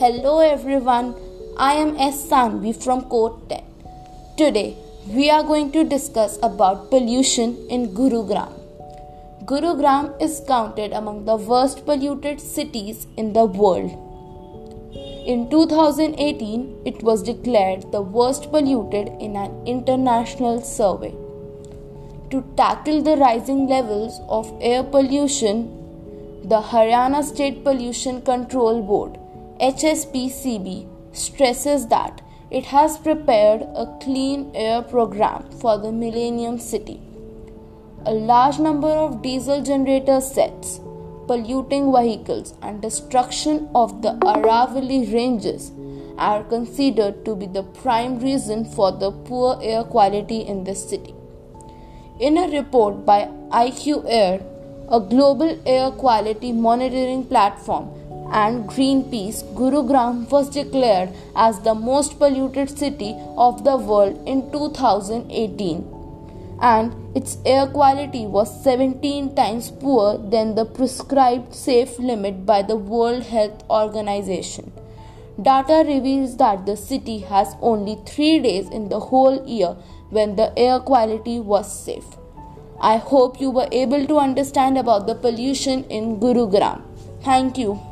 Hello everyone, I am S. Sanvi from Code 10. Today we are going to discuss about pollution in Gurugram. Gurugram is counted among the worst polluted cities in the world. In 2018, it was declared the worst polluted in an international survey. To tackle the rising levels of air pollution, the Haryana State Pollution Control Board HSPCB stresses that it has prepared a clean air program for the Millennium City. A large number of diesel generator sets, polluting vehicles, and destruction of the Aravalli ranges are considered to be the prime reason for the poor air quality in the city. In a report by IQAir, a global air quality monitoring platform, and Greenpeace, Gurugram was declared as the most polluted city of the world in 2018 and its air quality was 17 times poorer than the prescribed safe limit by the World Health Organization. Data reveals that the city has only 3 days in the whole year when the air quality was safe. I hope you were able to understand about the pollution in Gurugram. Thank you.